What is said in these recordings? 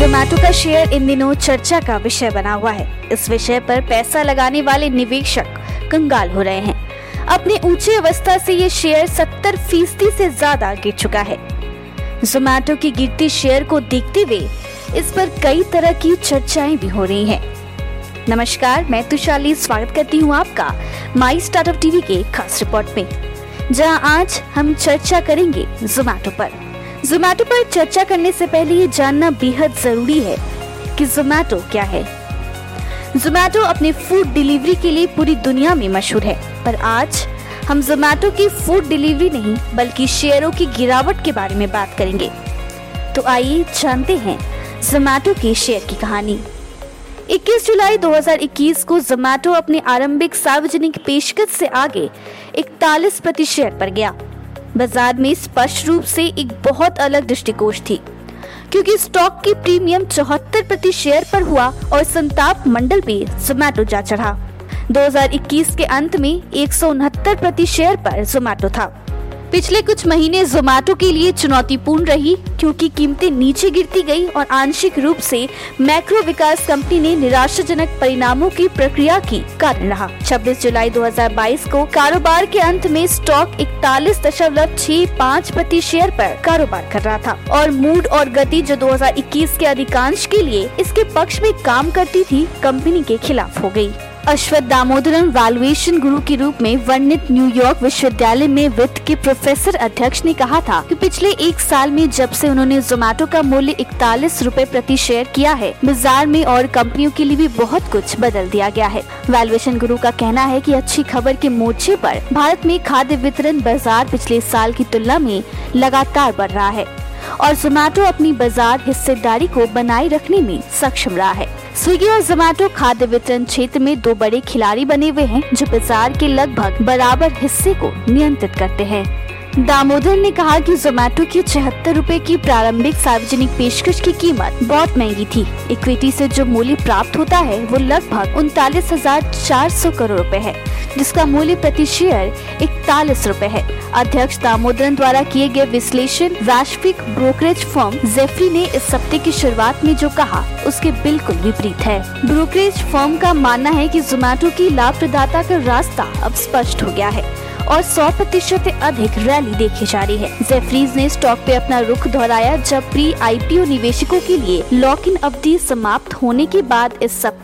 जोमेटो का share in दिनों चर्चा का विषय बना हुआ है। इस विषय पर पैसा लगाने वाले निवेशक कंगाल हो रहे हैं। अपनी ऊँची अवस्था से ये शेयर 70 फ़ीसदी से ज़्यादा गिर चुका है। जोमैटो की गिरती शेयर को देखते हुए इस पर कई तरह की चर्चाएँ भी हो रही हैं। नमस्कार, मैं तुशाली स्वागत करती हूँ आपका माई स्टार्टअप टीवी के खास रिपोर्ट में, जहाँ आज हम चर्चा करेंगे जोमैटो पर। जोमेटो पर चर्चा करने से पहले ये जानना बेहद ज़रूरी है कि जोमेटो क्या है। जोमेटो अपने फ़ूड डिलीवरी के लिए पूरी दुनिया में मशहूर है, पर आज हम जोमेटो की फ़ूड डिलीवरी नहीं, बल्कि शेयरों की गिरावट के बारे में बात करेंगे। तो आइए जानते हैं जोमेटो के शेयर की कहानी। 21 जुलाई 2021 को जोमेटो अपने आरंभिक सार्वजनिक पेशकश से आगे इकतालीस प्रति शेयर पर गया। बाज़ार में स्पष्ट रूप से एक बहुत अलग दृष्टिकोण थी, क्योंकि स्टॉक की प्रीमियम चौहत्तर प्रति शेयर पर हुआ और संताप मंडल पे जोमेटो जा चढ़ा। 2021 के अंत में एक प्रति शेयर पर जोमैटो था। पिछले कुछ महीने जोमैटो के लिए चुनौतीपूर्ण रही, क्योंकि कीमतें नीचे गिरती गई और आंशिक रूप से मैक्रो विकास कंपनी ने निराशाजनक परिणामों की प्रक्रिया की कारण रहा। 26 जुलाई 2022 को कारोबार के अंत में स्टॉक इकतालीस दशमलव छह पाँच प्रति शेयर पर कारोबार कर रहा था और मूड और गति जो 2021 के अधिकांश के लिए इसके पक्ष में काम करती थी, कंपनी के खिलाफ हो गई अश्वथ दामोदरम वैल्यूएशन गुरु के रूप में वर्णित न्यूयॉर्क विश्वविद्यालय में वित्त के प्रोफेसर अध्यक्ष ने कहा था कि पिछले एक साल में जब से उन्होंने जोमेटो का मूल्य इकतालीस रूपए प्रति शेयर किया है, बाज़ार में और कंपनियों के लिए भी बहुत कुछ बदल दिया गया है। वैल्यूएशन गुरु का कहना है की अच्छी खबर के मोर्चे आरोप भारत में खाद्य वितरण बाज़ार पिछले साल की तुलना में लगातार बढ़ रहा है और जोमेटो अपनी बाज़ार हिस्सेदारी को बनाए रखने में सक्षम रहा है। स्विगी और जोमेटो खाद्य वितरण क्षेत्र में दो बड़े खिलाड़ी बने हुए हैं, जो बाज़ार के लगभग बराबर हिस्से को नियंत्रित करते हैं। दामोदर ने कहा कि जोमेटो की छिहत्तर रूपए की प्रारंभिक सार्वजनिक पेशकश की कीमत बहुत महँगी थी। इक्विटी से जो मूल्य प्राप्त होता है, वो लगभग उनतालीस हज़ार चार सौ करोड़ रुपए है, जिसका मूल्य प्रति शेयर इकतालीस रूपए है। अध्यक्ष दामोदरन द्वारा किए गए विश्लेषण, वैश्विक ब्रोकरेज फर्म जेफरी ने इस सप्ताह की शुरुआत में जो कहा, उसके बिल्कुल विपरीत है। ब्रोकरेज फर्म का मानना है कि जोमेटो की लाभ प्रदाता का रास्ता अब स्पष्ट हो गया है। और 100 प्रतिशत अधिक रैली देखी जा रही है। जेफरीज ने स्टॉक पे अपना रुख दोहराया जब प्री आईपीओ निवेशकों के लिए लॉक इन अवधि समाप्त होने के बाद इस सप्ताह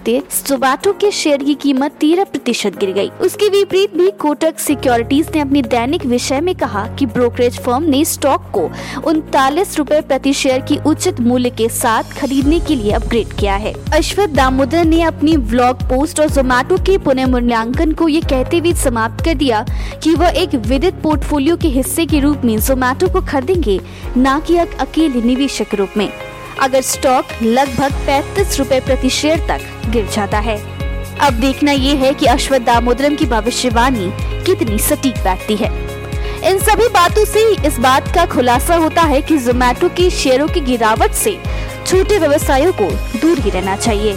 जोमेटो के शेयर की कीमत तेरह प्रतिशत गिर गई उसके विपरीत भी कोटक सिक्योरिटीज ने अपनी दैनिक विषय में कहा की ब्रोकरेज फर्म ने स्टॉक को उनतालीस रूपए प्रति शेयर की उचित मूल्य के साथ खरीदने के लिए अपग्रेड किया है। अश्वथ दामोदर ने अपनी ब्लॉग पोस्ट और जोमेटो के पुनः मूल्यांकन को ये कहते हुए समाप्त कर दिया कि वह एक विदित पोर्टफोलियो के हिस्से के रूप में जोमैटो को खरीदेंगे, न कि एक अकेले निवेशक रूप में। अगर स्टॉक लगभग पैतीस रूपए प्रति शेयर तक गिर जाता है। अब देखना ये है कि अश्वथ दामोदरम की भविष्यवाणी कितनी सटीक बैठती है। इन सभी बातों से इस बात का खुलासा होता है कि जोमैटो के शेयरों की गिरावट से छोटे व्यवसायों को दूर ही रहना चाहिए।